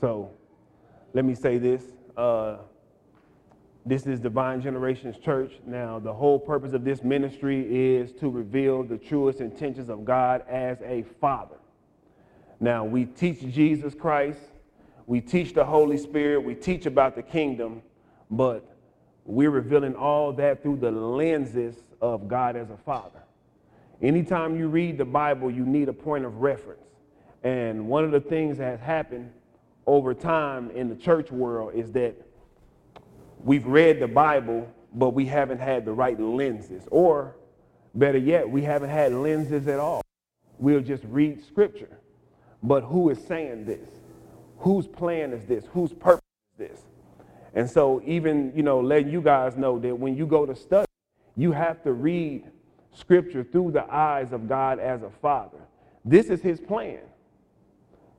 So let me say this. Uh, this is Divine Generations Church. Now, the whole purpose of this ministry is to reveal the truest intentions of God as a father. Now, we teach Jesus Christ, we teach the Holy Spirit, we teach about the kingdom, but we're revealing all that through the lenses of God as a father. Anytime you read the Bible, you need a point of reference. And one of the things that has happened over time in the church world is that we've read the Bible, but we haven't had the right lenses. Or better yet, we haven't had lenses at all. We'll just read scripture. But who is saying this? Whose plan is this? Whose purpose is this? And so even, you know, letting you guys know that when you go to study, you have to read scripture through the eyes of God as a father. This is his plan.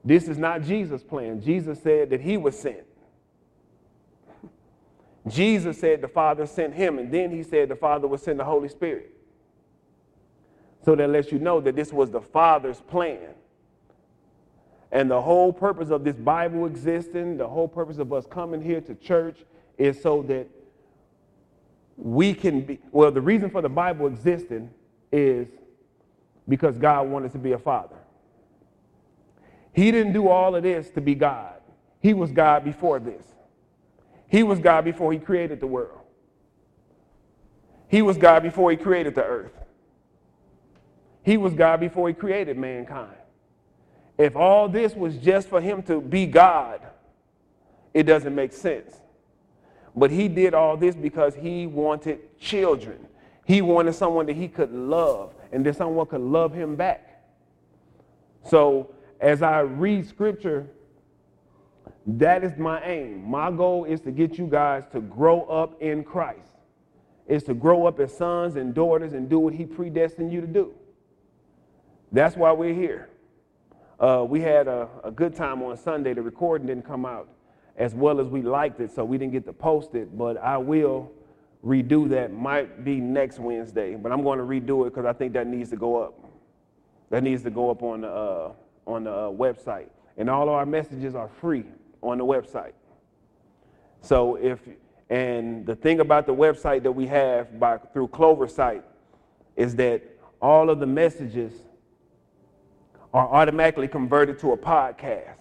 This is not Jesus' plan. Jesus said that he was sent. Jesus said the Father sent him, and then he said the Father would send the Holy Spirit. So that lets you know that this was the Father's plan. And the whole purpose of this Bible existing, the whole purpose of us coming here to church is so that we can be, well, the reason for the Bible existing is because God wanted to be a father. He didn't do all of this to be God. He was God before this. He was God before he created the world. He was God before he created the earth. He was God before he created mankind. If all this was just for him to be God, it doesn't make sense. But he did all this because he wanted children. He wanted someone that he could love and that someone could love him back. So as I read scripture, that is my aim. My goal is to get you guys to grow up in Christ. Is to grow up as sons and daughters and do what he predestined you to do. That's why we're here. Uh, we had a, a good time on Sunday. The recording didn't come out as well as we liked it, so we didn't get to post it, but I will redo that. Might be next Wednesday, but I'm going to redo it because I think that needs to go up. That needs to go up on the, uh, on the uh, website. And all of our messages are free on the website. So if, and the thing about the website that we have by, through Clover site is that all of the messages are automatically converted to a podcast.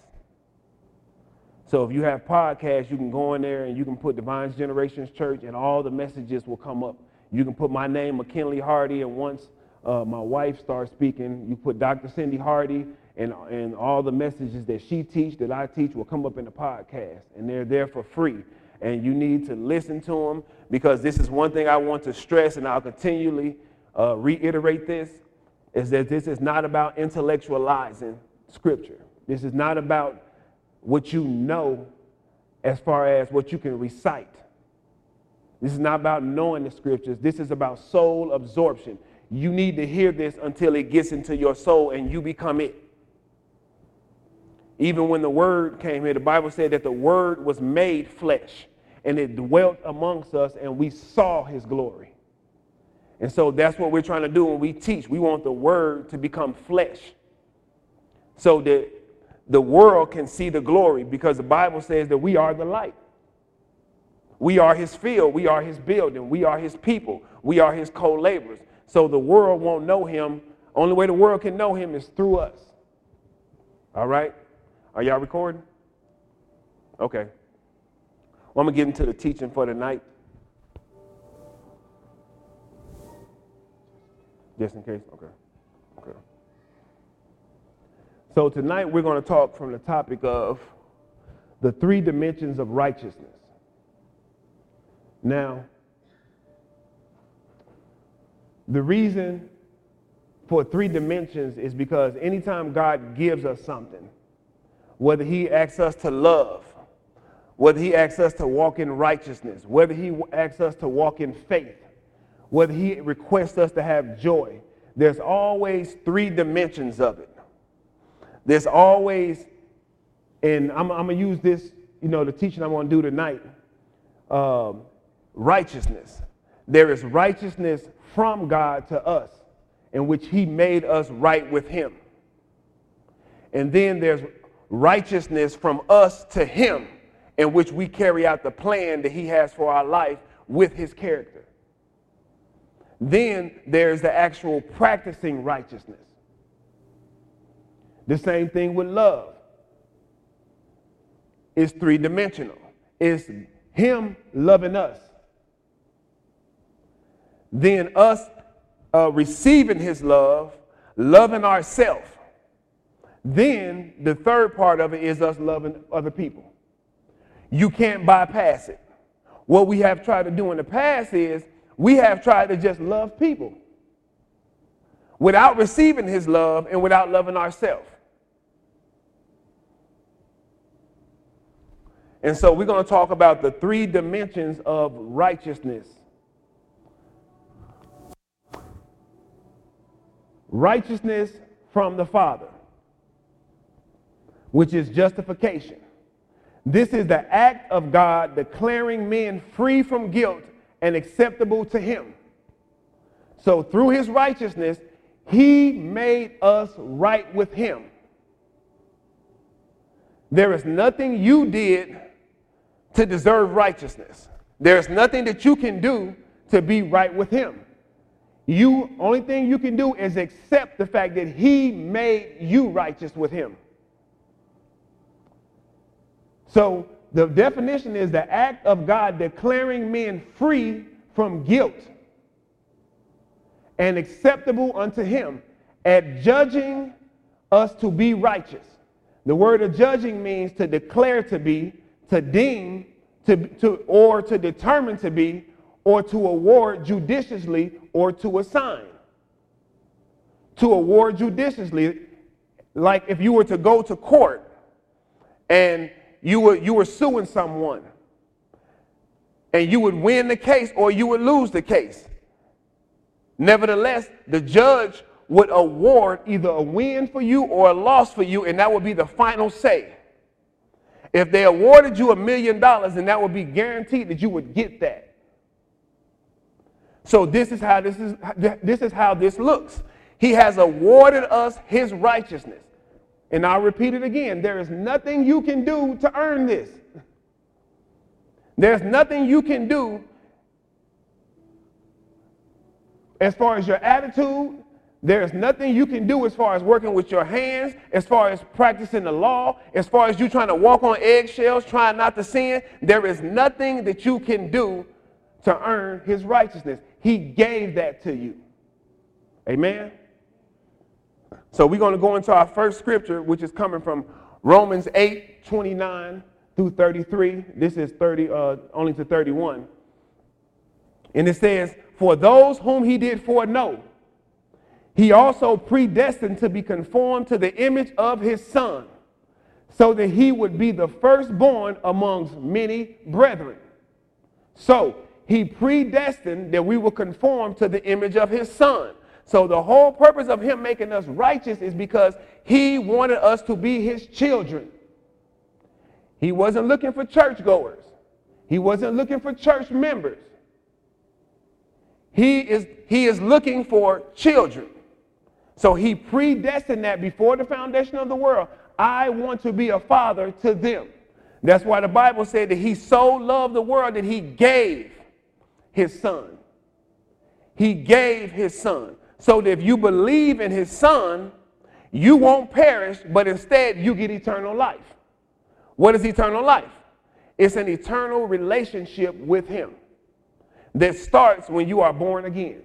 So if you have podcasts, you can go in there and you can put Divine Generations Church and all the messages will come up. You can put my name, McKinley Hardy, and once uh, my wife starts speaking, you put Dr. Cindy Hardy, and, and all the messages that she teach, that I teach, will come up in the podcast. And they're there for free. And you need to listen to them because this is one thing I want to stress, and I'll continually uh, reiterate this, is that this is not about intellectualizing Scripture. This is not about what you know as far as what you can recite. This is not about knowing the scriptures. This is about soul absorption. You need to hear this until it gets into your soul and you become it. Even when the word came here, the Bible said that the word was made flesh and it dwelt amongst us and we saw his glory. And so that's what we're trying to do when we teach. We want the word to become flesh so that the world can see the glory because the Bible says that we are the light. We are his field, we are his building, we are his people, we are his co laborers. So the world won't know him. Only way the world can know him is through us. All right? Are y'all recording? Okay. Well, I'm going to get into the teaching for tonight. Just in case? Okay. Okay. So tonight we're going to talk from the topic of the three dimensions of righteousness. Now, the reason for three dimensions is because anytime God gives us something, whether He asks us to love, whether He asks us to walk in righteousness, whether He asks us to walk in faith, whether He requests us to have joy, there's always three dimensions of it. There's always, and I'm, I'm going to use this, you know, the teaching I'm going to do tonight um, righteousness. There is righteousness from God to us, in which He made us right with Him. And then there's righteousness from us to him, in which we carry out the plan that he has for our life with his character. Then there's the actual practicing righteousness. The same thing with love. It's three dimensional. It's him loving us. Then us uh, receiving his love, loving ourselves. Then the third part of it is us loving other people. You can't bypass it. What we have tried to do in the past is we have tried to just love people without receiving his love and without loving ourselves. And so we're going to talk about the three dimensions of righteousness. Righteousness from the Father, which is justification. This is the act of God declaring men free from guilt and acceptable to Him. So through His righteousness, He made us right with Him. There is nothing you did to deserve righteousness. There's nothing that you can do to be right with him. You only thing you can do is accept the fact that he made you righteous with him. So the definition is the act of God declaring men free from guilt and acceptable unto him at judging us to be righteous. The word of judging means to declare to be, to deem, to, to, or to determine to be, or to award judiciously, or to assign. To award judiciously, like if you were to go to court and you were, you were suing someone, and you would win the case or you would lose the case. Nevertheless, the judge would award either a win for you or a loss for you, and that would be the final say. If they awarded you a million dollars, then that would be guaranteed that you would get that. So this is how this is this is how this looks. He has awarded us his righteousness. And I'll repeat it again. There is nothing you can do to earn this. There's nothing you can do as far as your attitude, there's nothing you can do as far as working with your hands, as far as practicing the law, as far as you trying to walk on eggshells, trying not to sin. There is nothing that you can do to earn his righteousness. He gave that to you. Amen. So we're going to go into our first scripture, which is coming from Romans 8, 29 through 33. This is 30, uh, only to 31. And it says, For those whom he did foreknow, he also predestined to be conformed to the image of his son, so that he would be the firstborn amongst many brethren. So he predestined that we will conform to the image of his son. So the whole purpose of him making us righteous is because he wanted us to be his children. He wasn't looking for churchgoers. He wasn't looking for church members. He is, he is looking for children. So he predestined that before the foundation of the world. I want to be a father to them. That's why the Bible said that he so loved the world that he gave his son. He gave his son. So that if you believe in his son, you won't perish, but instead you get eternal life. What is eternal life? It's an eternal relationship with him that starts when you are born again.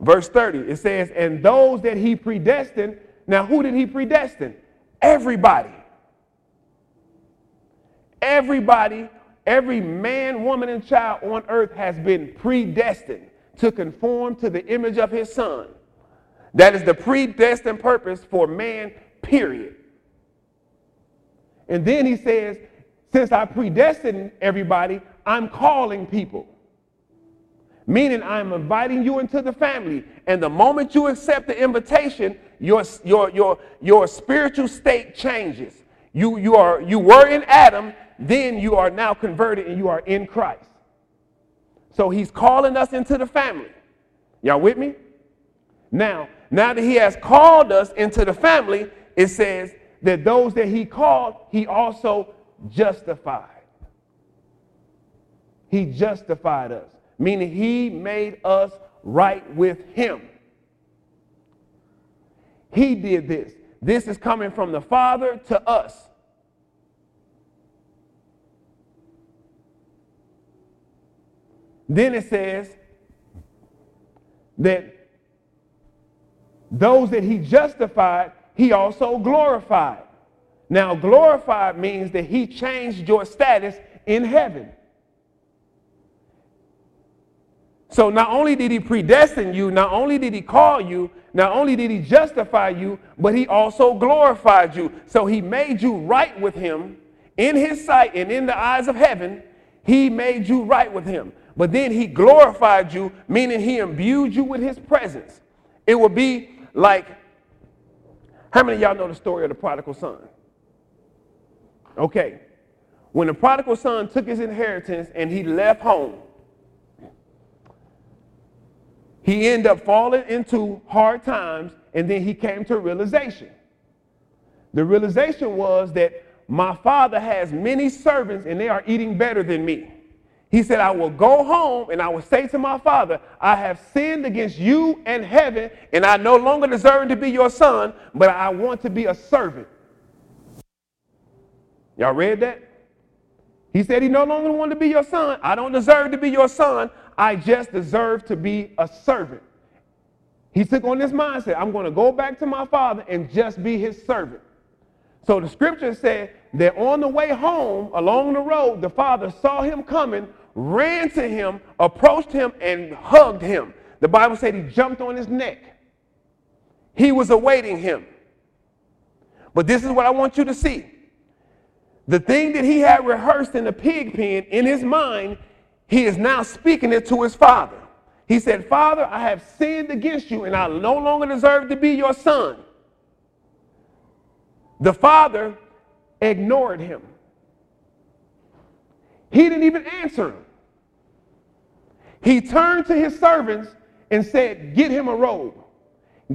Verse 30, it says, And those that he predestined, now who did he predestine? Everybody. Everybody, every man, woman, and child on earth has been predestined to conform to the image of his son. That is the predestined purpose for man, period. And then he says, Since I predestined everybody, I'm calling people meaning I'm inviting you into the family. And the moment you accept the invitation, your, your, your, your spiritual state changes. You, you, are, you were in Adam, then you are now converted and you are in Christ. So he's calling us into the family. Y'all with me? Now, now that he has called us into the family, it says that those that he called, he also justified. He justified us, meaning he made us right with him. He did this. This is coming from the Father to us. Then it says that those that he justified, he also glorified. Now, glorified means that he changed your status in heaven. So not only did he predestine you, not only did he call you, not only did he justify you, but he also glorified you. So he made you right with him in his sight and in the eyes of heaven. He made you right with him. But then he glorified you, meaning he imbued you with his presence. It would be like, how many of y'all know the story of the prodigal son? Okay. When the prodigal son took his inheritance and he left home, he ended up falling into hard times and then he came to realization. The realization was that my father has many servants and they are eating better than me. He said, I will go home and I will say to my father, I have sinned against you and heaven, and I no longer deserve to be your son, but I want to be a servant. Y'all read that? He said he no longer wanted to be your son. I don't deserve to be your son. I just deserve to be a servant. He took on this mindset I'm going to go back to my father and just be his servant. So the scripture said that on the way home, along the road, the father saw him coming, ran to him, approached him, and hugged him. The Bible said he jumped on his neck. He was awaiting him. But this is what I want you to see. The thing that he had rehearsed in the pig pen in his mind, he is now speaking it to his father. He said, Father, I have sinned against you, and I no longer deserve to be your son. The father ignored him. He didn't even answer him. He turned to his servants and said, Get him a robe,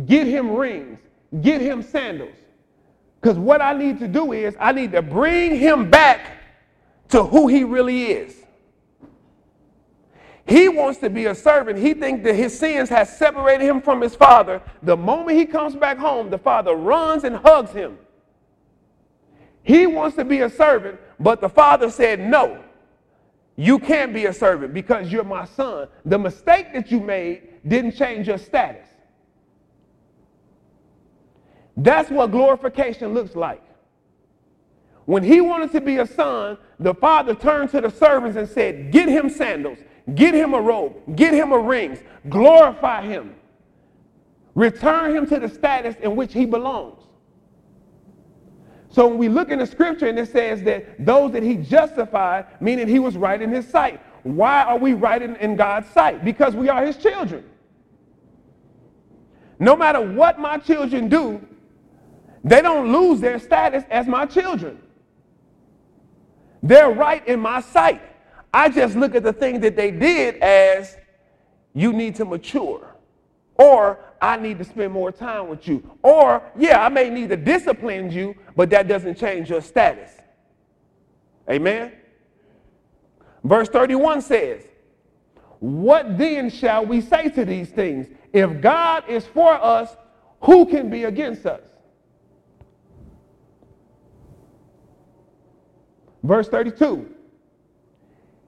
get him rings, get him sandals. Because what I need to do is, I need to bring him back to who he really is. He wants to be a servant. He thinks that his sins has separated him from his father. The moment he comes back home, the father runs and hugs him. He wants to be a servant, but the father said, No, you can't be a servant because you're my son. The mistake that you made didn't change your status. That's what glorification looks like. When he wanted to be a son, the father turned to the servants and said, Get him sandals, get him a robe, get him a rings, glorify him, return him to the status in which he belongs. So when we look in the scripture and it says that those that he justified, meaning he was right in his sight. Why are we right in, in God's sight? Because we are his children. No matter what my children do, they don't lose their status as my children. They're right in my sight. I just look at the thing that they did as you need to mature. Or I need to spend more time with you. Or, yeah, I may need to discipline you, but that doesn't change your status. Amen? Verse 31 says, What then shall we say to these things? If God is for us, who can be against us? Verse 32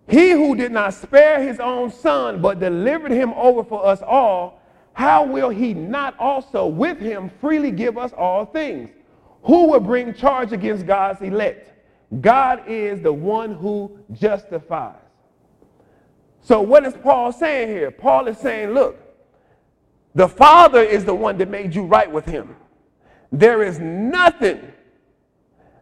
He who did not spare his own son, but delivered him over for us all how will he not also with him freely give us all things? Who will bring charge against God's elect? God is the one who justifies. So, what is Paul saying here? Paul is saying, look, the Father is the one that made you right with him. There is nothing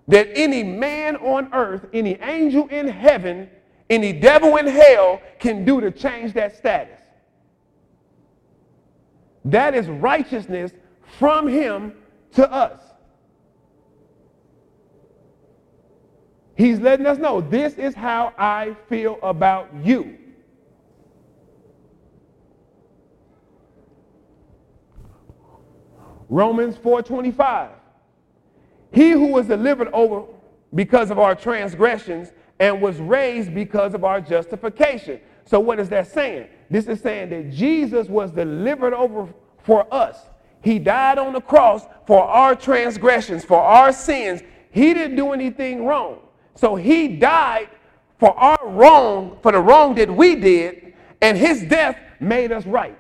that any man on earth, any angel in heaven, any devil in hell can do to change that status. That is righteousness from him to us. He's letting us know this is how I feel about you. Romans 4:25. He who was delivered over because of our transgressions and was raised because of our justification. So what is that saying? This is saying that Jesus was delivered over for us. He died on the cross for our transgressions, for our sins. He didn't do anything wrong. So he died for our wrong, for the wrong that we did, and his death made us right.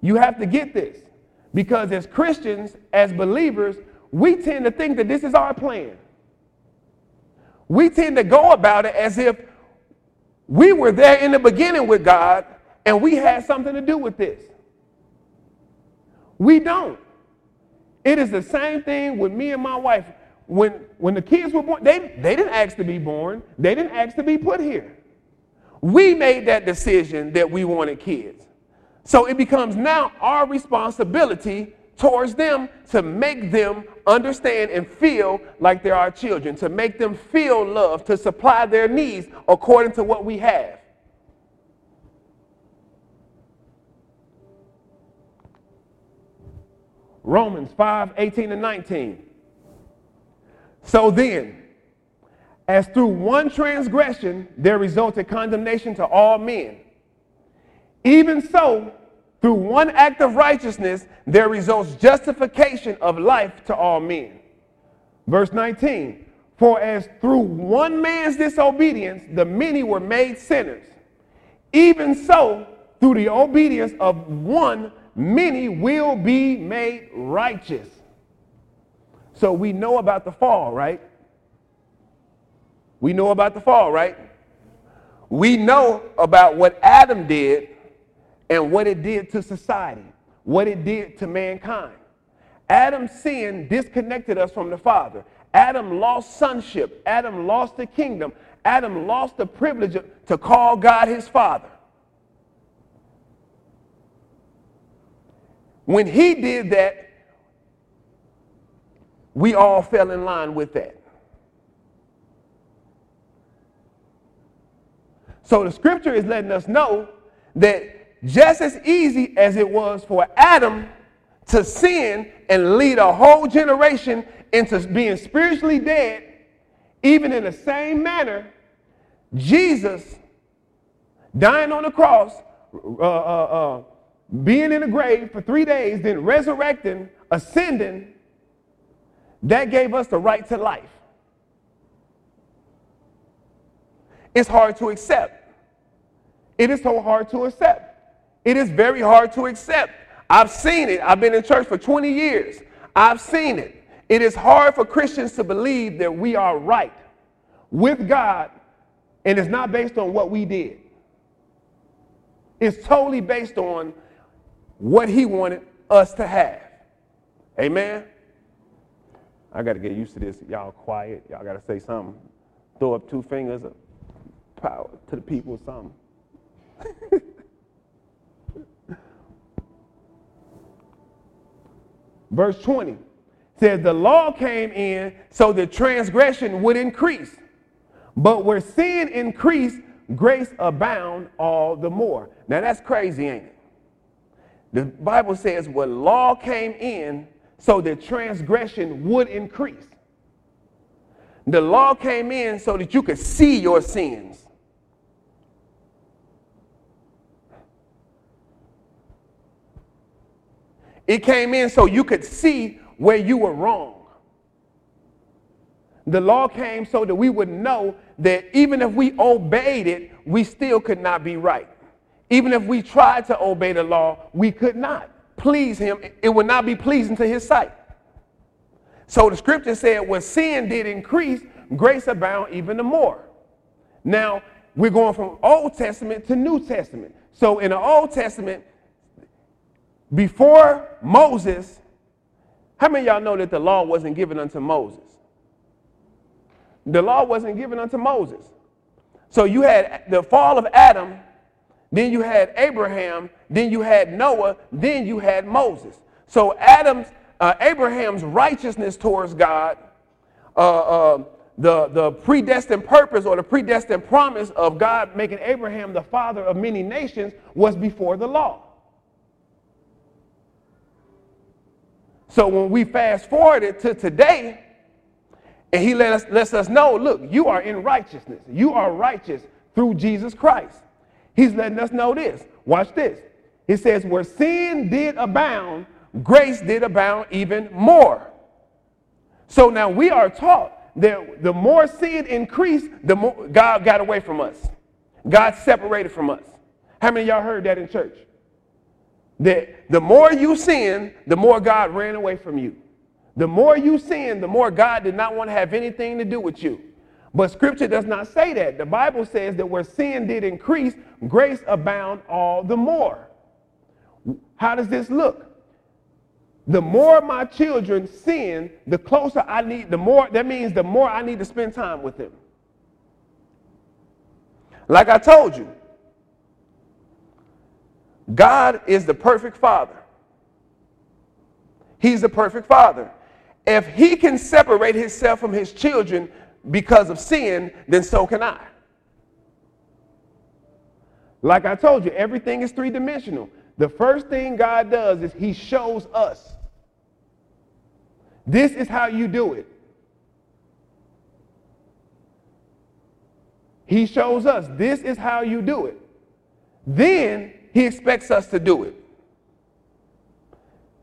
You have to get this because as Christians, as believers, we tend to think that this is our plan. We tend to go about it as if we were there in the beginning with God and we had something to do with this. We don't. It is the same thing with me and my wife. When, when the kids were born, they, they didn't ask to be born, they didn't ask to be put here. We made that decision that we wanted kids. So it becomes now our responsibility towards them to make them understand and feel like they're our children, to make them feel love, to supply their needs according to what we have. Romans 5 18 and 19. So then, as through one transgression there resulted condemnation to all men, even so, through one act of righteousness there results justification of life to all men. Verse 19. For as through one man's disobedience the many were made sinners, even so, through the obedience of one, many will be made righteous. So we know about the fall, right? We know about the fall, right? We know about what Adam did and what it did to society, what it did to mankind. Adam's sin disconnected us from the Father. Adam lost sonship. Adam lost the kingdom. Adam lost the privilege to call God his Father. When he did that, we all fell in line with that. So the scripture is letting us know that just as easy as it was for Adam to sin and lead a whole generation into being spiritually dead, even in the same manner, Jesus dying on the cross, uh, uh, uh, being in the grave for three days, then resurrecting, ascending, that gave us the right to life. It's hard to accept. It is so hard to accept. It is very hard to accept. I've seen it. I've been in church for 20 years. I've seen it. It is hard for Christians to believe that we are right with God and it's not based on what we did. It's totally based on what he wanted us to have. Amen. I got to get used to this. Y'all quiet. Y'all got to say something. Throw up two fingers of power to the people, or something. Verse 20 says, The law came in so the transgression would increase. But where sin increased, grace abound all the more. Now that's crazy, ain't it? The Bible says, well, law came in so that transgression would increase. The law came in so that you could see your sins. It came in so you could see where you were wrong. The law came so that we would know that even if we obeyed it, we still could not be right. Even if we tried to obey the law, we could not please him. It would not be pleasing to his sight. So the scripture said when sin did increase, grace abound even the more. Now, we're going from Old Testament to New Testament. So in the Old Testament, before Moses, how many y'all know that the law wasn't given unto Moses? The law wasn't given unto Moses. So you had the fall of Adam then you had Abraham, then you had Noah, then you had Moses. So Adam's, uh, Abraham's righteousness towards God, uh, uh, the, the predestined purpose or the predestined promise of God making Abraham the father of many nations was before the law. So when we fast forward it to today, and he let us, lets us know, look, you are in righteousness. You are righteous through Jesus Christ. He's letting us know this. Watch this. He says, where sin did abound, grace did abound even more. So now we are taught that the more sin increased, the more God got away from us. God separated from us. How many y'all heard that in church? That the more you sin, the more God ran away from you. The more you sin, the more God did not want to have anything to do with you. But scripture does not say that. The Bible says that where sin did increase, grace abound all the more. How does this look? The more my children sin, the closer I need, the more, that means the more I need to spend time with them. Like I told you, God is the perfect father. He's the perfect father. If he can separate himself from his children because of sin, then so can I. Like I told you, everything is three dimensional. The first thing God does is he shows us. This is how you do it. He shows us this is how you do it. Then he expects us to do it.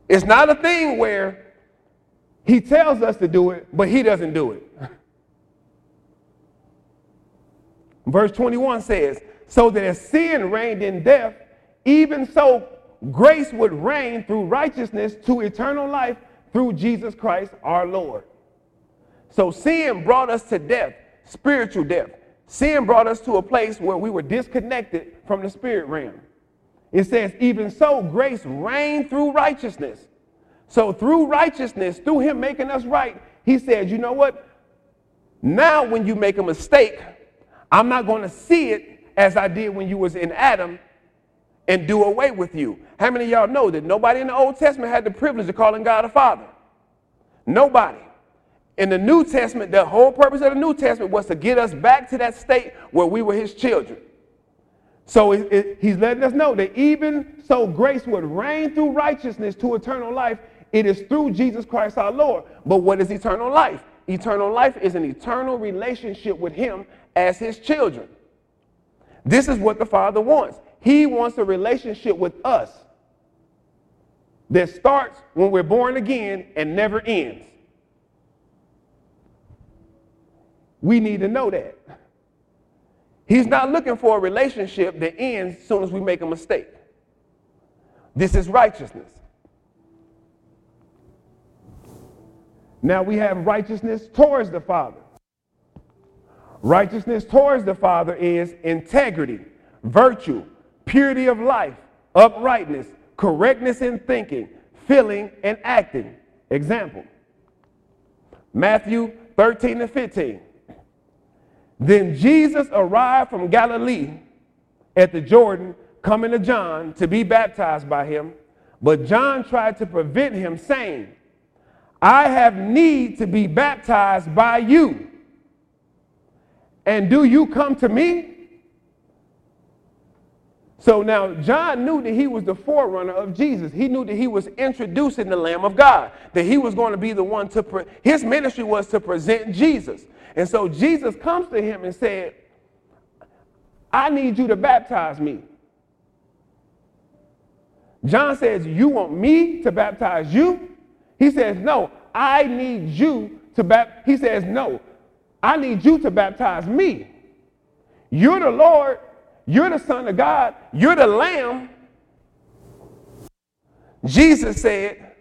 It's not a thing where he tells us to do it, but he doesn't do it. Verse 21 says, So that as sin reigned in death, even so grace would reign through righteousness to eternal life through Jesus Christ our Lord. So sin brought us to death, spiritual death. Sin brought us to a place where we were disconnected from the spirit realm. It says, even so, grace reigned through righteousness. So through righteousness, through him making us right, he said, you know what? Now when you make a mistake, I'm not going to see it as I did when you was in Adam and do away with you. How many of y'all know that nobody in the Old Testament had the privilege of calling God a father? Nobody. In the New Testament, the whole purpose of the New Testament was to get us back to that state where we were his children. So it, it, he's letting us know that even so grace would reign through righteousness to eternal life, it is through Jesus Christ our Lord. But what is eternal life? Eternal life is an eternal relationship with him as his children. This is what the Father wants. He wants a relationship with us that starts when we're born again and never ends. We need to know that. He's not looking for a relationship that ends as soon as we make a mistake. This is righteousness. Now we have righteousness towards the Father. Righteousness towards the Father is integrity, virtue, purity of life, uprightness, correctness in thinking, feeling, and acting. Example Matthew 13 and 15. Then Jesus arrived from Galilee at the Jordan, coming to John to be baptized by him. But John tried to prevent him, saying, I have need to be baptized by you. And do you come to me? So now John knew that he was the forerunner of Jesus. He knew that he was introducing the Lamb of God, that he was going to be the one to, pre- his ministry was to present Jesus. And so Jesus comes to him and said, I need you to baptize me. John says, You want me to baptize you? He says, No, I need you to baptize. He says, No, I need you to baptize me. You're the Lord. You're the Son of God. You're the Lamb. Jesus said,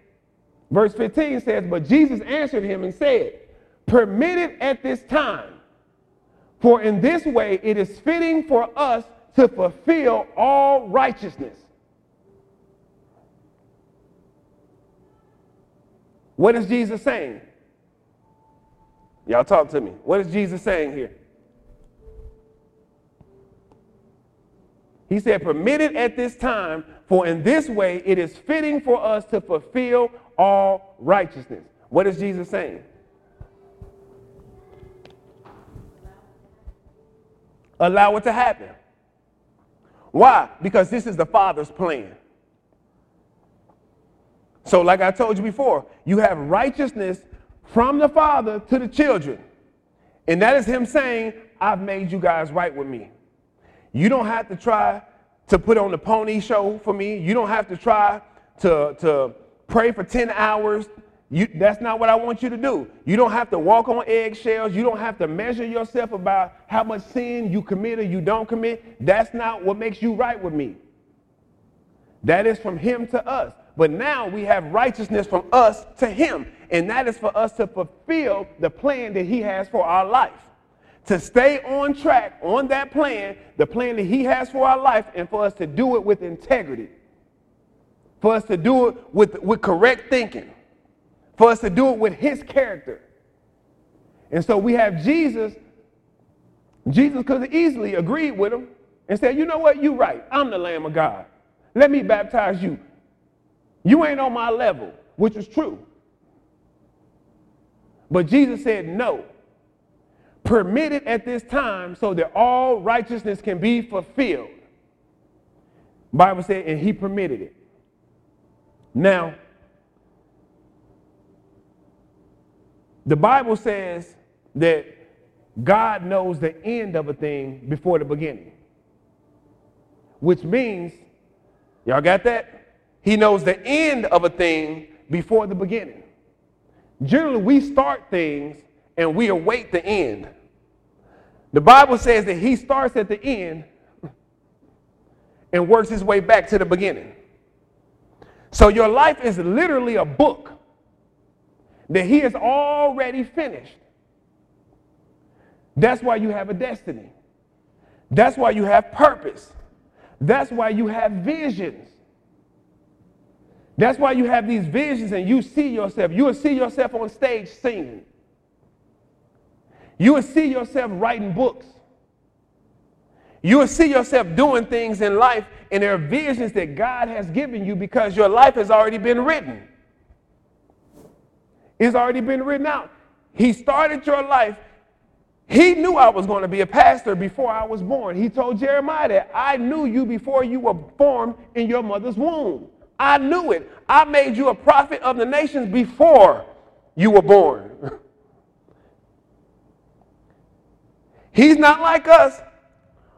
verse 15 says, But Jesus answered him and said, Permit it at this time, for in this way it is fitting for us to fulfill all righteousness. What is Jesus saying? Y'all talk to me. What is Jesus saying here? He said, permitted at this time, for in this way it is fitting for us to fulfill all righteousness. What is Jesus saying? allow it to happen. Why? Because this is the Father's plan. So, like I told you before, you have righteousness from the Father to the children. And that is Him saying, I've made you guys right with me. You don't have to try to put on the pony show for me. You don't have to try to, to pray for 10 hours. You, that's not what I want you to do. You don't have to walk on eggshells. You don't have to measure yourself about how much sin you commit or you don't commit. That's not what makes you right with me. That is from Him to us. But now we have righteousness from us to Him. And that is for us to fulfill the plan that He has for our life. To stay on track on that plan, the plan that He has for our life, and for us to do it with integrity. For us to do it with, with correct thinking. For us to do it with His character. And so we have Jesus. Jesus could have easily agreed with him and said, You know what? You're right. I'm the Lamb of God. Let me baptize you. You ain't on my level, which is true. But Jesus said, No. Permit it at this time so that all righteousness can be fulfilled. Bible said, and he permitted it. Now, the Bible says that God knows the end of a thing before the beginning, which means, y'all got that? He knows the end of a thing before the beginning. Generally, we start things and we await the end. The Bible says that he starts at the end and works his way back to the beginning. So your life is literally a book that he has already finished. That's why you have a destiny. That's why you have purpose. That's why you have visions. That's why you have these visions and you see yourself. You will see yourself on stage singing. You will see yourself writing books. You will see yourself doing things in life, and there are visions that God has given you because your life has already been written. It's already been written out. He started your life. He knew I was going to be a pastor before I was born. He told Jeremiah that I knew you before you were formed in your mother's womb. I knew it. I made you a prophet of the nations before you were born. He's not like us,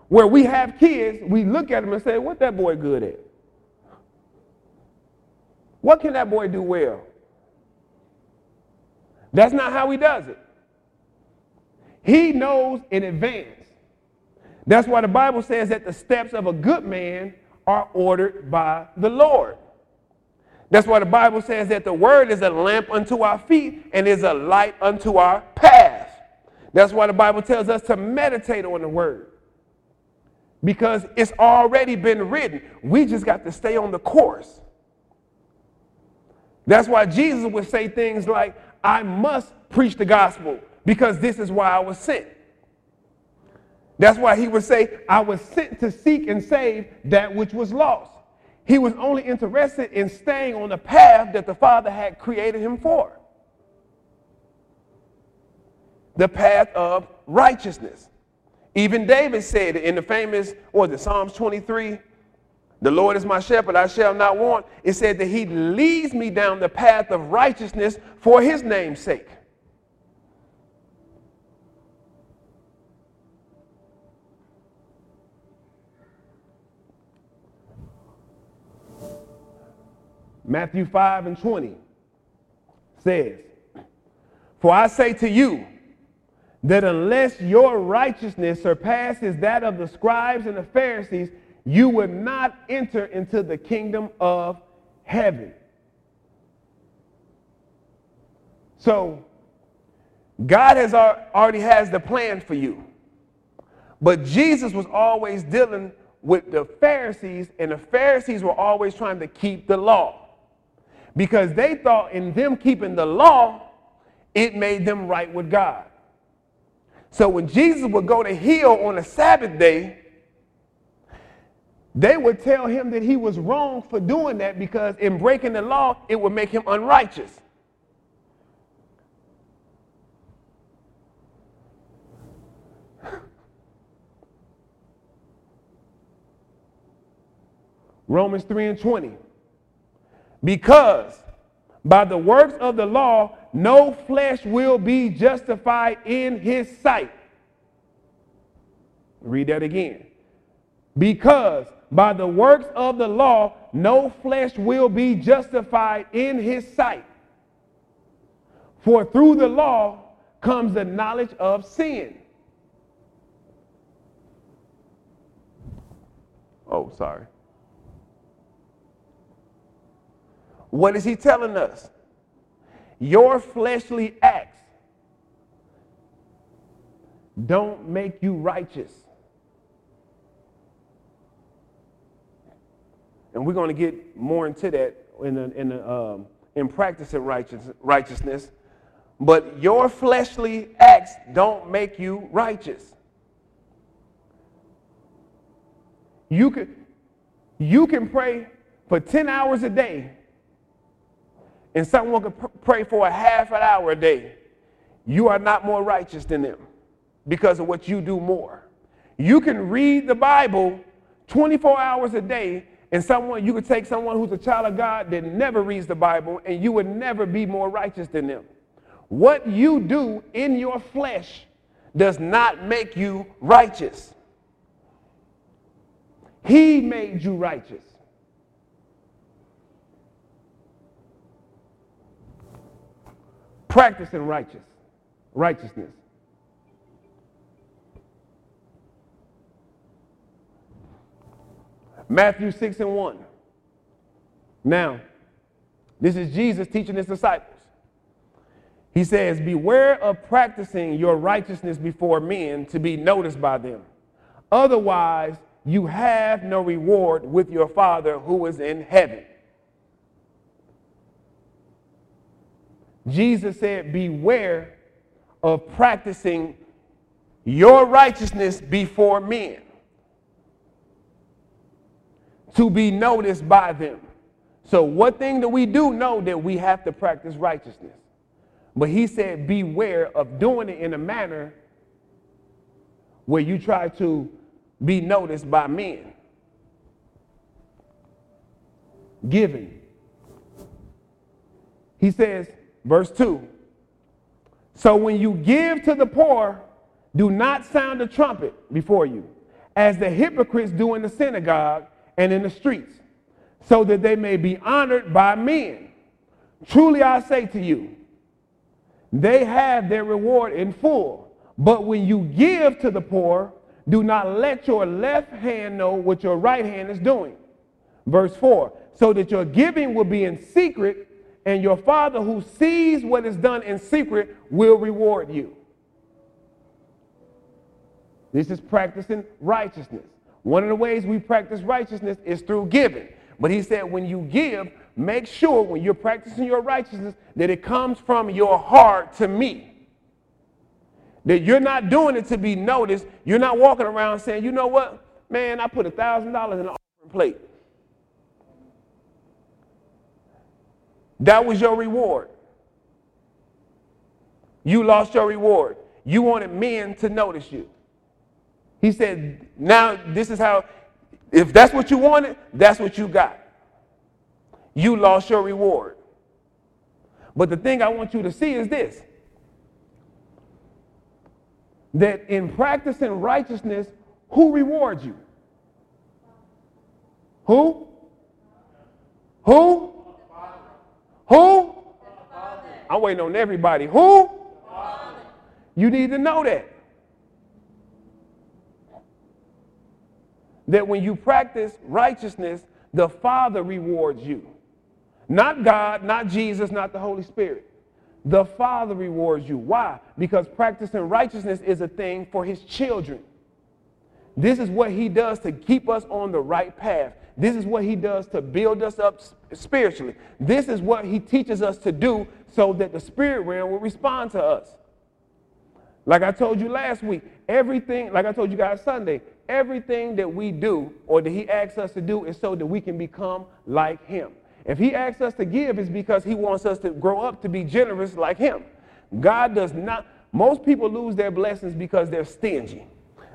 where we have kids, we look at them and say, What that boy good at? What can that boy do well? That's not how he does it. He knows in advance. That's why the Bible says that the steps of a good man are ordered by the Lord. That's why the Bible says that the word is a lamp unto our feet and is a light unto our path. That's why the Bible tells us to meditate on the word. Because it's already been written. We just got to stay on the course. That's why Jesus would say things like, I must preach the gospel because this is why I was sent. That's why he would say, I was sent to seek and save that which was lost. He was only interested in staying on the path that the Father had created him for the path of righteousness. Even David said in the famous, or the Psalms 23, the Lord is my shepherd, I shall not want. It said that he leads me down the path of righteousness for his name's sake. Matthew 5 and 20 says, For I say to you that unless your righteousness surpasses that of the scribes and the Pharisees, you will not enter into the kingdom of heaven. So, God has already has the plan for you. But Jesus was always dealing with the Pharisees, and the Pharisees were always trying to keep the law because they thought in them keeping the law, it made them right with God. So when Jesus would go to heal on a Sabbath day, they would tell him that he was wrong for doing that because in breaking the law, it would make him unrighteous. Romans 3 and 20. Because by the works of the law, no flesh will be justified in his sight. Read that again. Because by the works of the law, no flesh will be justified in his sight. For through the law comes the knowledge of sin. Oh, sorry. What is he telling us? Your fleshly acts don't make you righteous. And we're going to get more into that in, in, um, in practicing righteous, righteousness. But your fleshly acts don't make you righteous. You can, you can pray for 10 hours a day, and someone could pr- pray for a half an hour a day. You are not more righteous than them because of what you do more. You can read the Bible 24 hours a day and someone, you could take someone who's a child of God that never reads the Bible, and you would never be more righteous than them. What you do in your flesh does not make you righteous. He made you righteous. Practicing righteous, righteousness. Matthew 6 and 1. Now, this is Jesus teaching his disciples. He says, Beware of practicing your righteousness before men to be noticed by them. Otherwise, you have no reward with your Father who is in heaven. Jesus said, Beware of practicing your righteousness before men to be noticed by them. So, one thing that we do know that we have to practice righteousness. But he said, beware of doing it in a manner where you try to be noticed by men. Giving. He says, verse 2 So when you give to the poor, do not sound a trumpet before you, as the hypocrites do in the synagogue and in the streets, so that they may be honored by men. Truly I say to you, they have their reward in full. But when you give to the poor, do not let your left hand know what your right hand is doing. Verse 4 so that your giving will be in secret, and your Father who sees what is done in secret will reward you. This is practicing righteousness. One of the ways we practice righteousness is through giving. But he said, when you give, make sure when you're practicing your righteousness that it comes from your heart to me. That you're not doing it to be noticed. You're not walking around saying, you know what? Man, I put a $1,000 in an offering plate. That was your reward. You lost your reward. You wanted men to notice you. He said, now this is how, if that's what you wanted, that's what you got. You lost your reward. But the thing I want you to see is this that in practicing righteousness, who rewards you? Who? Who? Who? I'm waiting on everybody. Who? You need to know that. that when you practice righteousness, the Father rewards you. Not God, not Jesus, not the Holy Spirit. The Father rewards you. Why? Because practicing righteousness is a thing for His children. This is what He does to keep us on the right path. This is what He does to build us up spiritually. This is what He teaches us to do so that the spirit realm will respond to us. Like I told you last week, everything, like I told you guys Sunday, everything that we do or that he asks us to do is so that we can become like him. If he asks us to give, it's because he wants us to grow up to be generous like him. God does not, most people lose their blessings because they're stingy.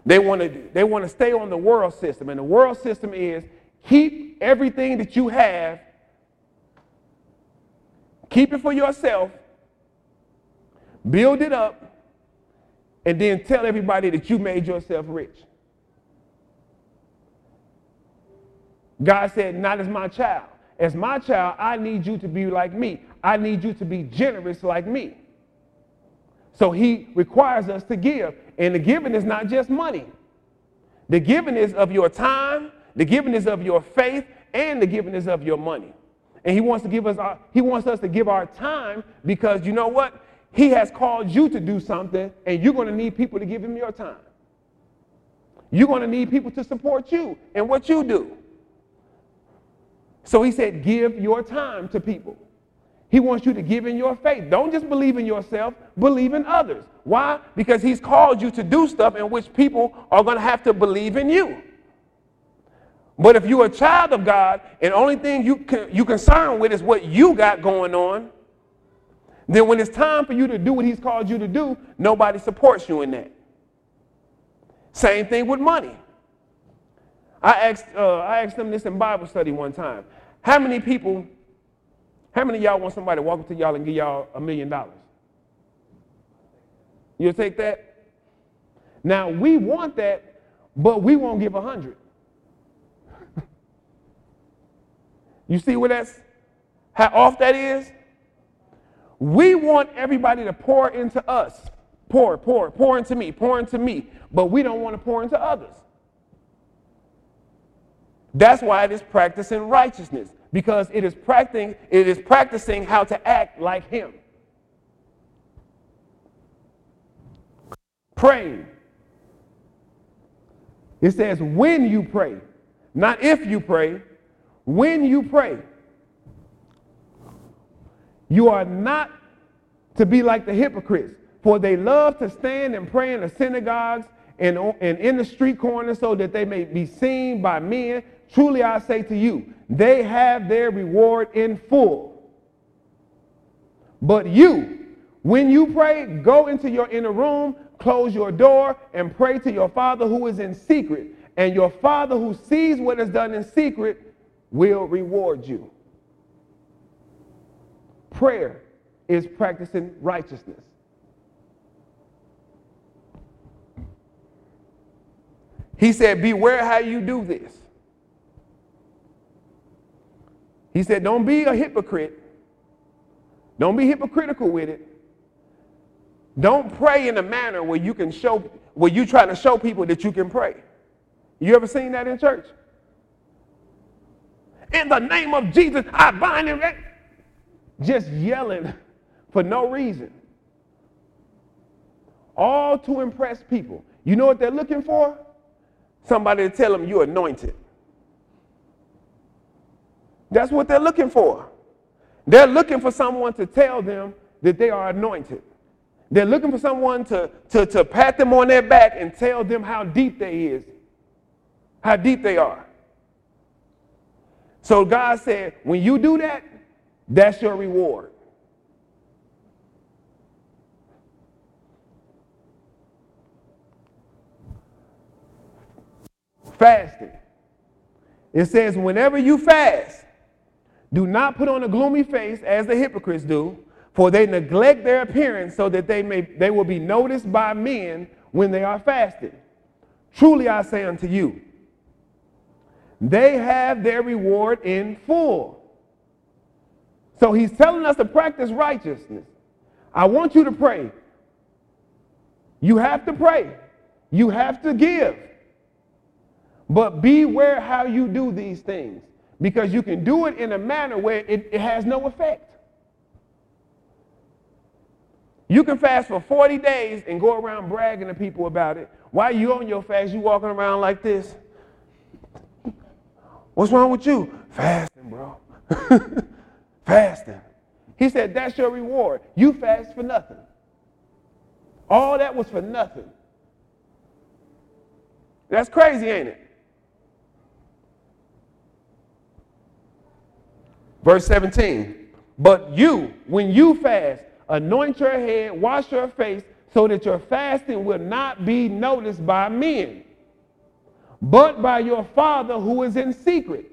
They want to they want to stay on the world system, and the world system is keep everything that you have, keep it for yourself, build it up, and then tell everybody that you made yourself rich. God said, Not as my child. As my child, I need you to be like me. I need you to be generous like me. So he requires us to give. And the giving is not just money. The giving is of your time, the giving is of your faith, and the giving is of your money. And he wants to give us our, he wants us to give our time because you know what? He has called you to do something, and you're going to need people to give him your time. You're going to need people to support you and what you do. So he said, give your time to people. He wants you to give in your faith. Don't just believe in yourself, believe in others. Why? Because he's called you to do stuff in which people are going to have to believe in you. But if you're a child of God and only thing you you concerned with is what you got going on, then when it's time for you to do what he's called you to do, nobody supports you in that. Same thing with money. I asked, uh, I asked them this in Bible study one time. How many people, how many y'all want somebody to walk up to y'all and give y'all a million dollars? You'll take that? Now, we want that, but we won't give a hundred. You see where that's, how off that is? We want everybody to pour into us. Pour, pour, pour into me, pour into me. But we don't want to pour into others. That's why it is practicing righteousness, because it is practicing, it is practicing how to act like him. Praying. It says when you pray, not if you pray, when you pray. You are not to be like the hypocrites, for they love to stand and pray in the synagogues and, and in the street corners so that they may be seen by men. Truly I say to you, they have their reward in full. But you, when you pray, go into your inner room, close your door, and pray to your Father who is in secret. And your Father who sees what is done in secret will reward you. Prayer is practicing righteousness. He said, Beware how you do this. He said, Don't be a hypocrite. Don't be hypocritical with it. Don't pray in a manner where you can show, where you trying to show people that you can pray. You ever seen that in church? In the name of Jesus, I bind him. Just yelling for no reason. All to impress people. You know what they're looking for? Somebody to tell them you're anointed. That's what they're looking for. They're looking for someone to tell them that they are anointed. They're looking for someone to, to, to pat them on their back and tell them how deep they is, how deep they are. So God said, when you do that, that's your reward. Fasting. It says, whenever you fast, do not put on a gloomy face as the hypocrites do, for they neglect their appearance so that they, may, they will be noticed by men when they are fasting. Truly I say unto you, they have their reward in full. So he's telling us to practice righteousness. I want you to pray. You have to pray. You have to give. But beware how you do these things because you can do it in a manner where it, it has no effect. You can fast for 40 days and go around bragging to people about it. While you on your fast, you walking around like this. What's wrong with you? Fasting, bro. Fasting. He said, that's your reward. You fast for nothing. All that was for nothing. That's crazy, ain't it? Verse 17. But you, when you fast, anoint your head, wash your face, so that your fasting will not be noticed by men, but by your Father who is in secret.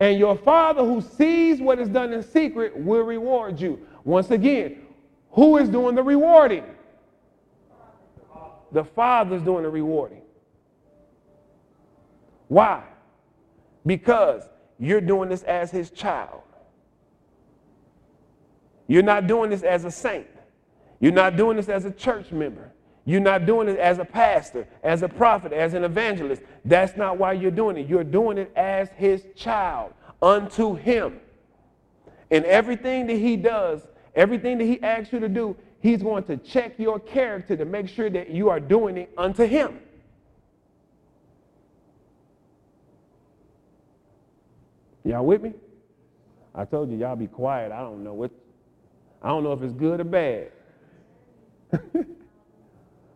And your Father who sees what is done in secret will reward you. Once again, who is doing the rewarding? The Father's doing the rewarding. Why? Because you're doing this as his child. You're not doing this as a saint. You're not doing this as a church member. You're not doing it as a pastor, as a prophet, as an evangelist. That's not why you're doing it. You're doing it as his child unto him. And everything that he does, everything that he asks you to do, he's going to check your character to make sure that you are doing it unto him. Y'all with me? I told you, y'all be quiet. I don't know what, I don't know if it's good or bad.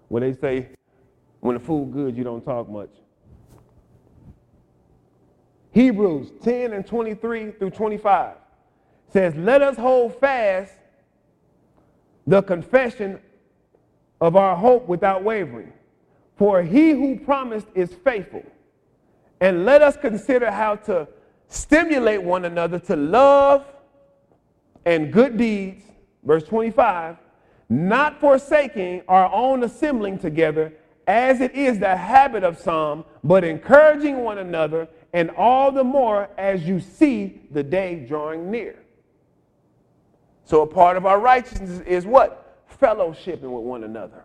when they say, when the food good, you don't talk much. Hebrews 10 and 23 through 25 says, Let us hold fast the confession of our hope without wavering. For he who promised is faithful. And let us consider how to stimulate one another to love and good deeds. Verse 25 not forsaking our own assembling together, as it is the habit of some, but encouraging one another, and all the more as you see the day drawing near. So, a part of our righteousness is what? Fellowshipping with one another.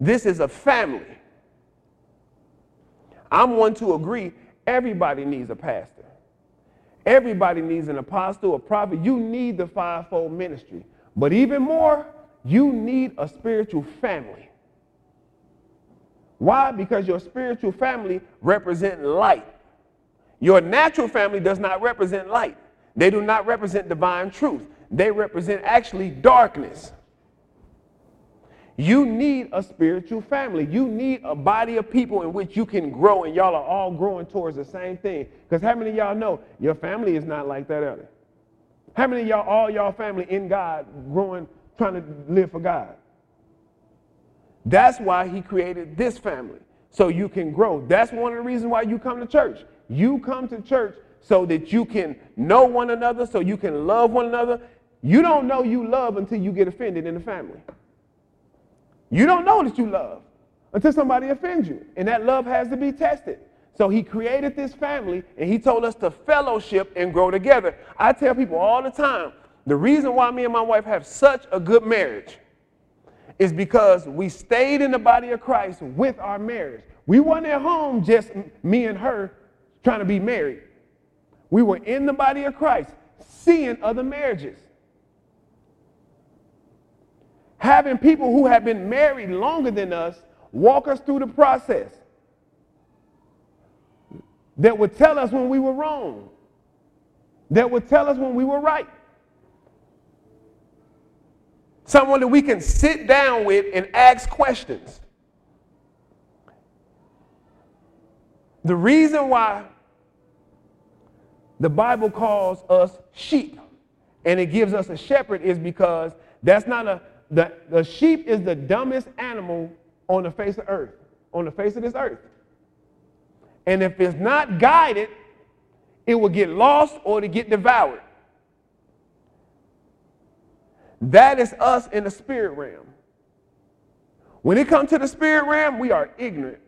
This is a family. I'm one to agree everybody needs a pastor. Everybody needs an apostle, a prophet. You need the fivefold ministry. But even more, you need a spiritual family. Why? Because your spiritual family represent light. Your natural family does not represent light. They do not represent divine truth. They represent actually darkness. You need a spiritual family. You need a body of people in which you can grow, and y'all are all growing towards the same thing. Because how many of y'all know your family is not like that, they? How many of y'all, all y'all family in God, growing trying to live for God. That's why he created this family, so you can grow. That's one of the reasons why you come to church. You come to church so that you can know one another, so you can love one another. You don't know you love until you get offended in the family. You don't know that you love until somebody offends you, and that love has to be tested. So he created this family, and he told us to fellowship and grow together. I tell people all the time, the reason why me and my wife have such a good marriage is because we stayed in the body of Christ with our marriage. We weren't at home just me and her trying to be married. We were in the body of Christ seeing other marriages. Having people who have been married longer than us walk us through the process that would tell us when we were wrong, that would tell us when we were right someone that we can sit down with and ask questions. The reason why the Bible calls us sheep and it gives us a shepherd is because that's not a, the, the sheep is the dumbest animal on the face of earth, on the face of this earth. And if it's not guided, it will get lost or to get devoured. That is us in the spirit realm. When it comes to the spirit realm, we are ignorant.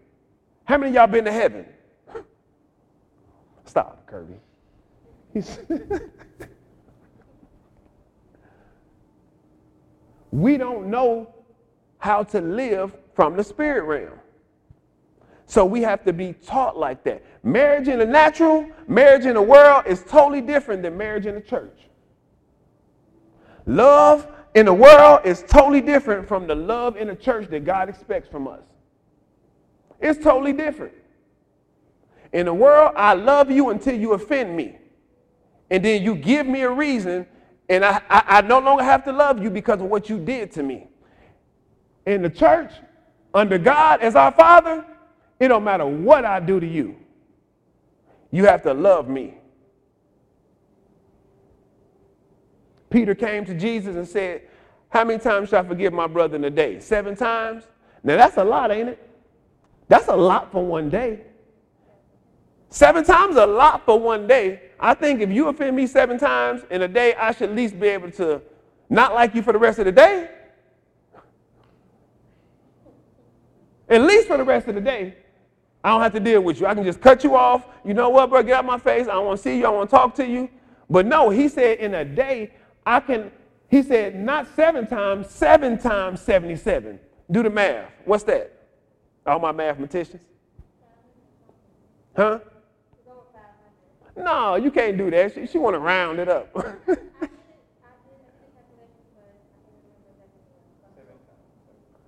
How many y'all been to heaven? Stop, Kirby. we don't know how to live from the spirit realm. So we have to be taught like that. Marriage in the natural, marriage in the world is totally different than marriage in the church. Love in the world is totally different from the love in the church that God expects from us. It's totally different. In the world, I love you until you offend me. And then you give me a reason, and I, I, I no longer have to love you because of what you did to me. In the church, under God as our Father, it don't matter what I do to you. You have to love me. Peter came to Jesus and said, How many times shall I forgive my brother in a day? Seven times? Now that's a lot, ain't it? That's a lot for one day. Seven times a lot for one day. I think if you offend me seven times in a day, I should at least be able to not like you for the rest of the day. At least for the rest of the day. I don't have to deal with you. I can just cut you off. You know what, bro? Get out my face. I don't want to see you. I want to talk to you. But no, he said in a day, I can, he said not seven times, seven times 77. Do the math. What's that? All my mathematicians? Huh? No, you can't do that. She, she want to round it up.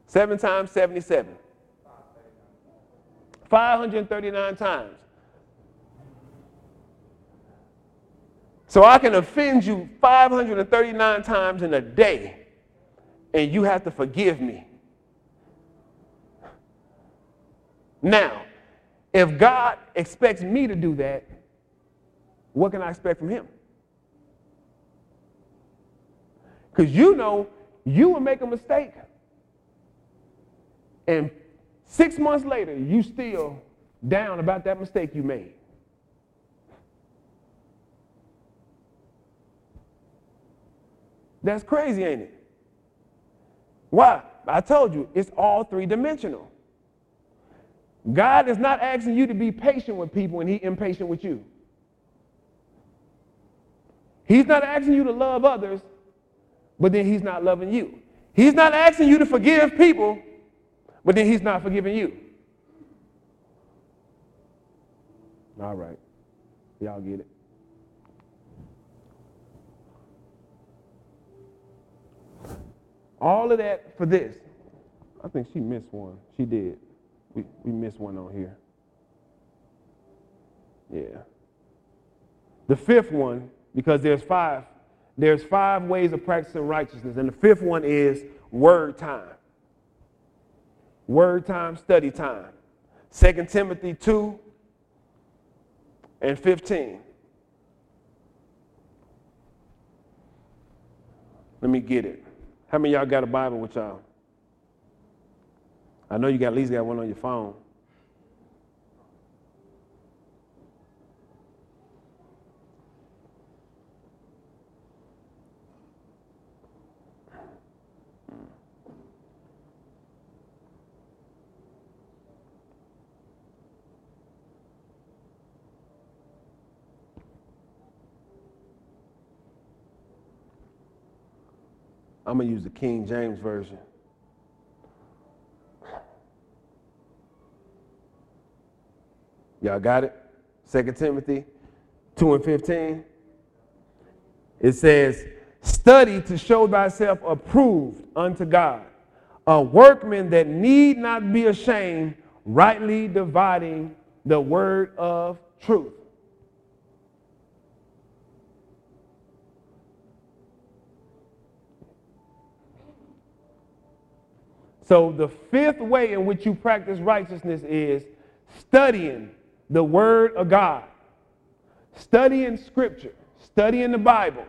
Seven times 77. 539 times. So I can offend you 539 times in a day, and you have to forgive me. Now, if God expects me to do that, what can I expect from Him? Because you know you will make a mistake, and six months later, you still down about that mistake you made. That's crazy, ain't it? Why? I told you, it's all three dimensional. God is not asking you to be patient with people and He's impatient with you. He's not asking you to love others, but then He's not loving you. He's not asking you to forgive people, but then He's not forgiving you. All right. Y'all get it. All of that for this. I think she missed one. She did. We, we missed one on here. Yeah. The fifth one, because there's five, there's five ways of practicing righteousness. And the fifth one is word time. Word time, study time. 2 Timothy 2 and 15. Let me get it. How many y'all got a Bible with y'all? I know you got at least got one on your phone. I'm going to use the King James Version. Y'all got it? 2 Timothy 2 and 15. It says, Study to show thyself approved unto God, a workman that need not be ashamed, rightly dividing the word of truth. So, the fifth way in which you practice righteousness is studying the Word of God, studying Scripture, studying the Bible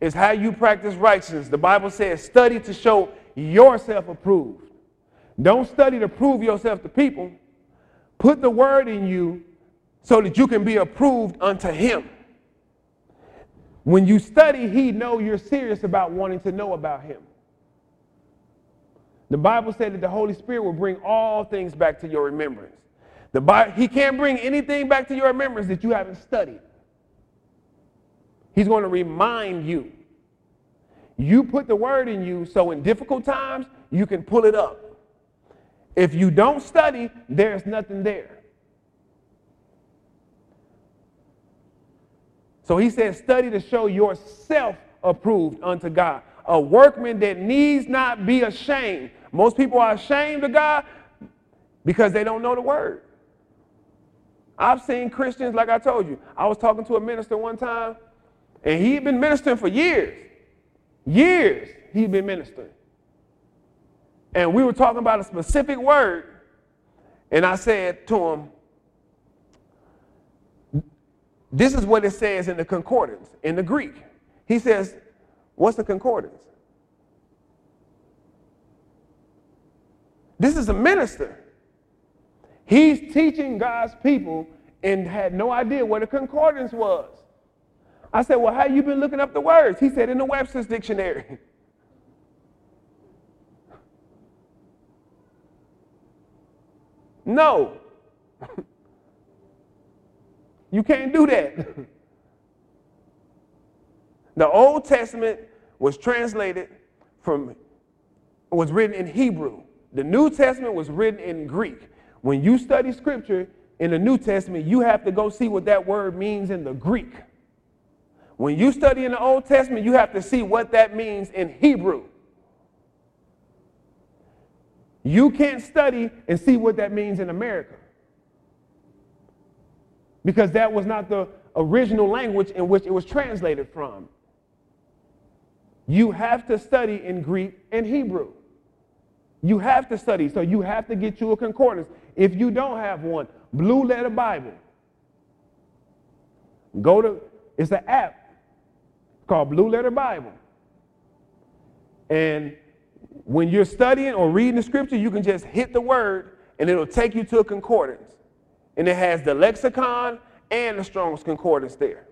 is how you practice righteousness. The Bible says, study to show yourself approved. Don't study to prove yourself to people. Put the Word in you so that you can be approved unto Him. When you study, He know you're serious about wanting to know about Him. The Bible said that the Holy Spirit will bring all things back to your remembrance. The he can't bring anything back to your remembrance that you haven't studied. He's going to remind you. You put the word in you so in difficult times you can pull it up. If you don't study, there's nothing there. So he says, study to show yourself approved unto God, a workman that needs not be ashamed, most people are ashamed of God because they don't know the word. I've seen Christians, like I told you, I was talking to a minister one time, and he'd been ministering for years. Years he'd been ministering. And we were talking about a specific word, and I said to him, This is what it says in the concordance, in the Greek. He says, What's the concordance? This is a minister. He's teaching God's people and had no idea what a concordance was. I said, Well, how you been looking up the words? He said, In the Webster's dictionary. no. you can't do that. the Old Testament was translated from, was written in Hebrew. The New Testament was written in Greek. When you study scripture in the New Testament, you have to go see what that word means in the Greek. When you study in the Old Testament, you have to see what that means in Hebrew. You can't study and see what that means in America. Because that was not the original language in which it was translated from. You have to study in Greek and Hebrew. You have to study, so you have to get you a concordance. If you don't have one, Blue Letter Bible. Go to, it's an app called Blue Letter Bible. And when you're studying or reading the scripture, you can just hit the word and it'll take you to a concordance. And it has the lexicon and the Strong's Concordance there.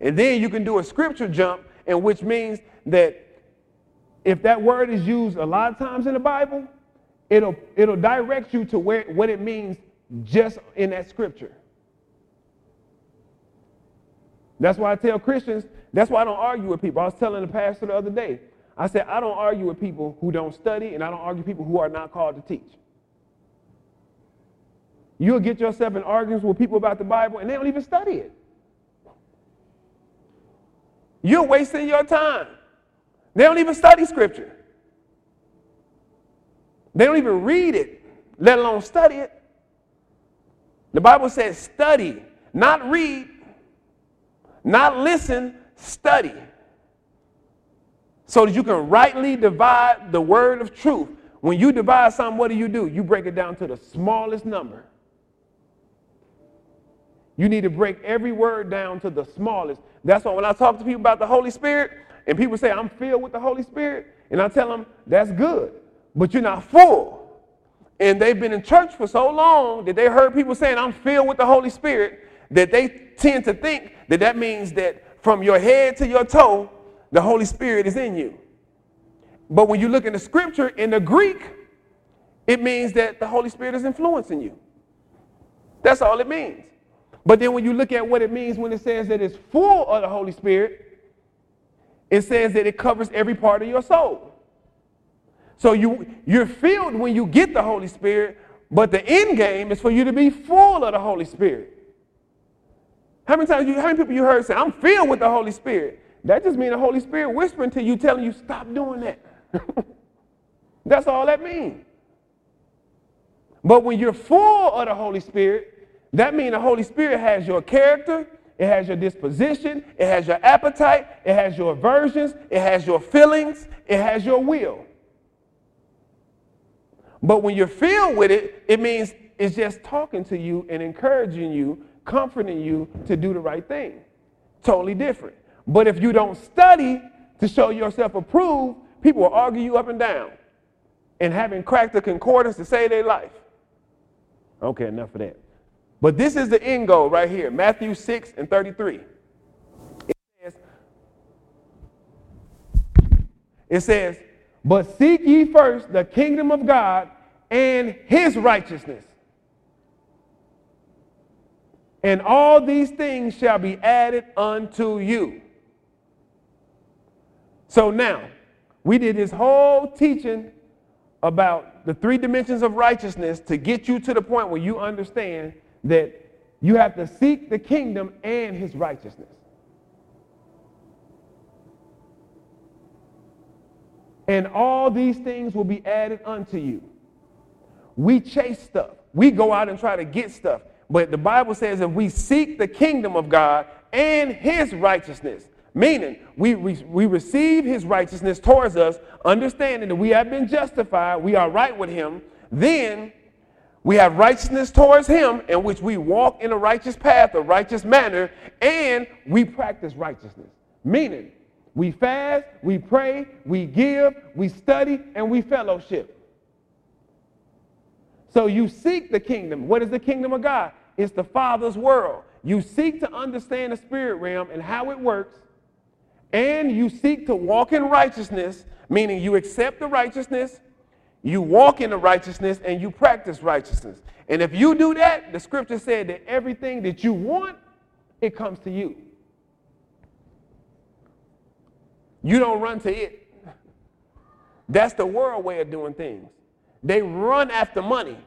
And then you can do a scripture jump, and which means that if that word is used a lot of times in the Bible, it'll, it'll direct you to where, what it means just in that scripture. That's why I tell Christians that's why I don't argue with people. I was telling the pastor the other day. I said, I don't argue with people who don't study, and I don't argue with people who are not called to teach. You'll get yourself in arguments with people about the Bible, and they don't even study it. You're wasting your time. They don't even study Scripture. They don't even read it, let alone study it. The Bible says study, not read, not listen, study so that you can rightly divide the word of truth. When you divide something, what do you do? You break it down to the smallest number. You need to break every word down to the smallest. That's why when I talk to people about the Holy Spirit, and people say, I'm filled with the Holy Spirit, and I tell them, that's good, but you're not full. And they've been in church for so long that they heard people saying, I'm filled with the Holy Spirit, that they tend to think that that means that from your head to your toe, the Holy Spirit is in you. But when you look in the scripture, in the Greek, it means that the Holy Spirit is influencing you. That's all it means. But then when you look at what it means when it says that it's full of the Holy Spirit, it says that it covers every part of your soul. So you, you're filled when you get the Holy Spirit, but the end game is for you to be full of the Holy Spirit. How many times you, how many people you heard say, I'm filled with the Holy Spirit? That just means the Holy Spirit whispering to you, telling you, stop doing that. That's all that means. But when you're full of the Holy Spirit, that means the Holy Spirit has your character, it has your disposition, it has your appetite, it has your aversions, it has your feelings, it has your will. But when you're filled with it, it means it's just talking to you and encouraging you comforting you to do the right thing. Totally different. But if you don't study to show yourself approved, people will argue you up and down and having cracked the concordance to save their life. Okay, enough of that. But this is the end goal right here Matthew 6 and 33. It says, it says, But seek ye first the kingdom of God and his righteousness and all these things shall be added unto you. So now, we did this whole teaching about the three dimensions of righteousness to get you to the point where you understand that you have to seek the kingdom and his righteousness. And all these things will be added unto you. We chase stuff. We go out and try to get stuff. But the Bible says if we seek the kingdom of God and his righteousness, meaning we, we, we receive his righteousness towards us, understanding that we have been justified, we are right with him, then we have righteousness towards him in which we walk in a righteous path, a righteous manner, and we practice righteousness. Meaning, we fast, we pray, we give, we study, and we fellowship. So you seek the kingdom. What is the kingdom of God? It's the Father's world. You seek to understand the spirit realm and how it works, and you seek to walk in righteousness, meaning you accept the righteousness, you walk in the righteousness, and you practice righteousness. And if you do that, the scripture said that everything that you want, it comes to you. You don't run to it. That's the world way of doing things. They run after money,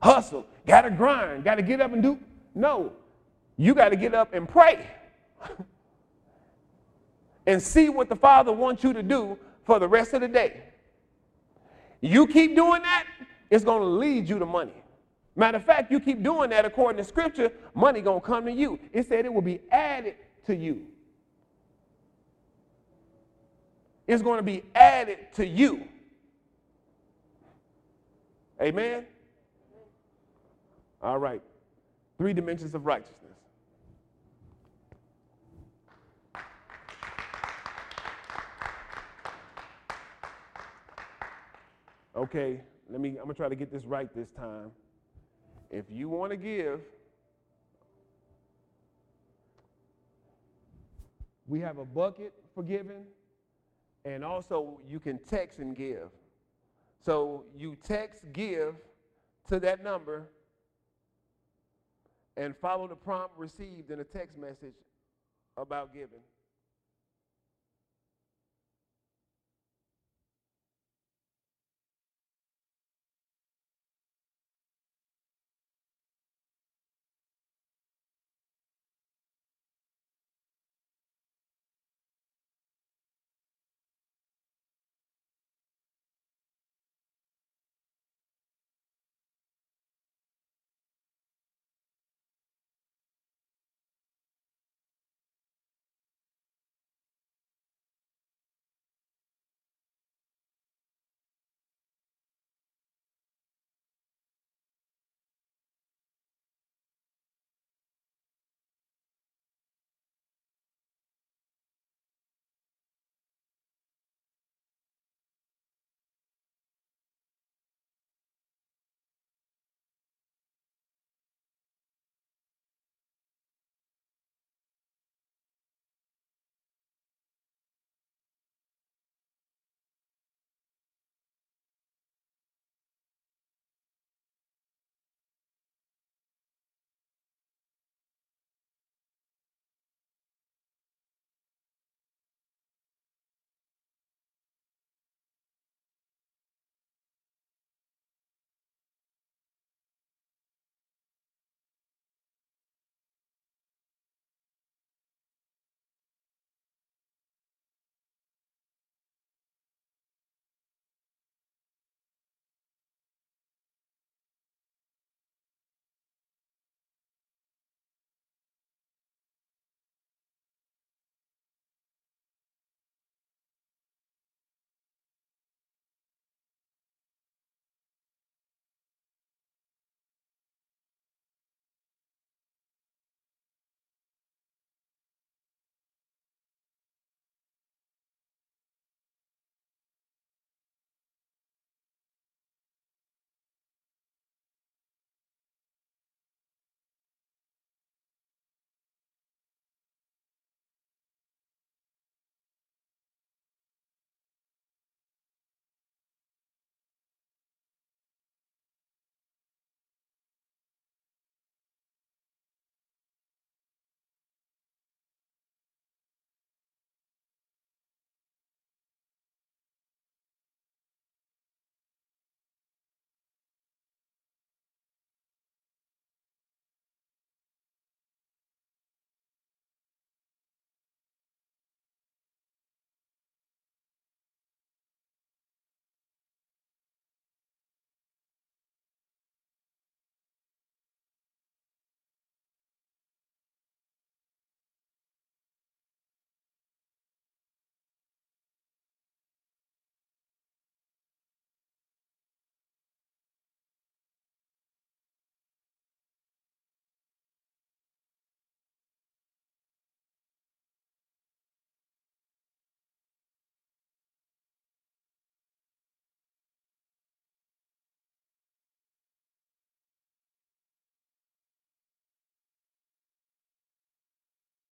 hustle, gotta grind, gotta get up and do. No, you gotta get up and pray and see what the Father wants you to do for the rest of the day. You keep doing that, it's gonna lead you to money. Matter of fact, you keep doing that according to scripture, money gonna come to you. It said it will be added to you. It's going to be added to you. Amen? All right. Three dimensions of righteousness. Okay, let me, I'm gonna try to get this right this time. If you want to give, we have a bucket for giving, and also you can text and give. So you text give to that number and follow the prompt received in a text message about giving.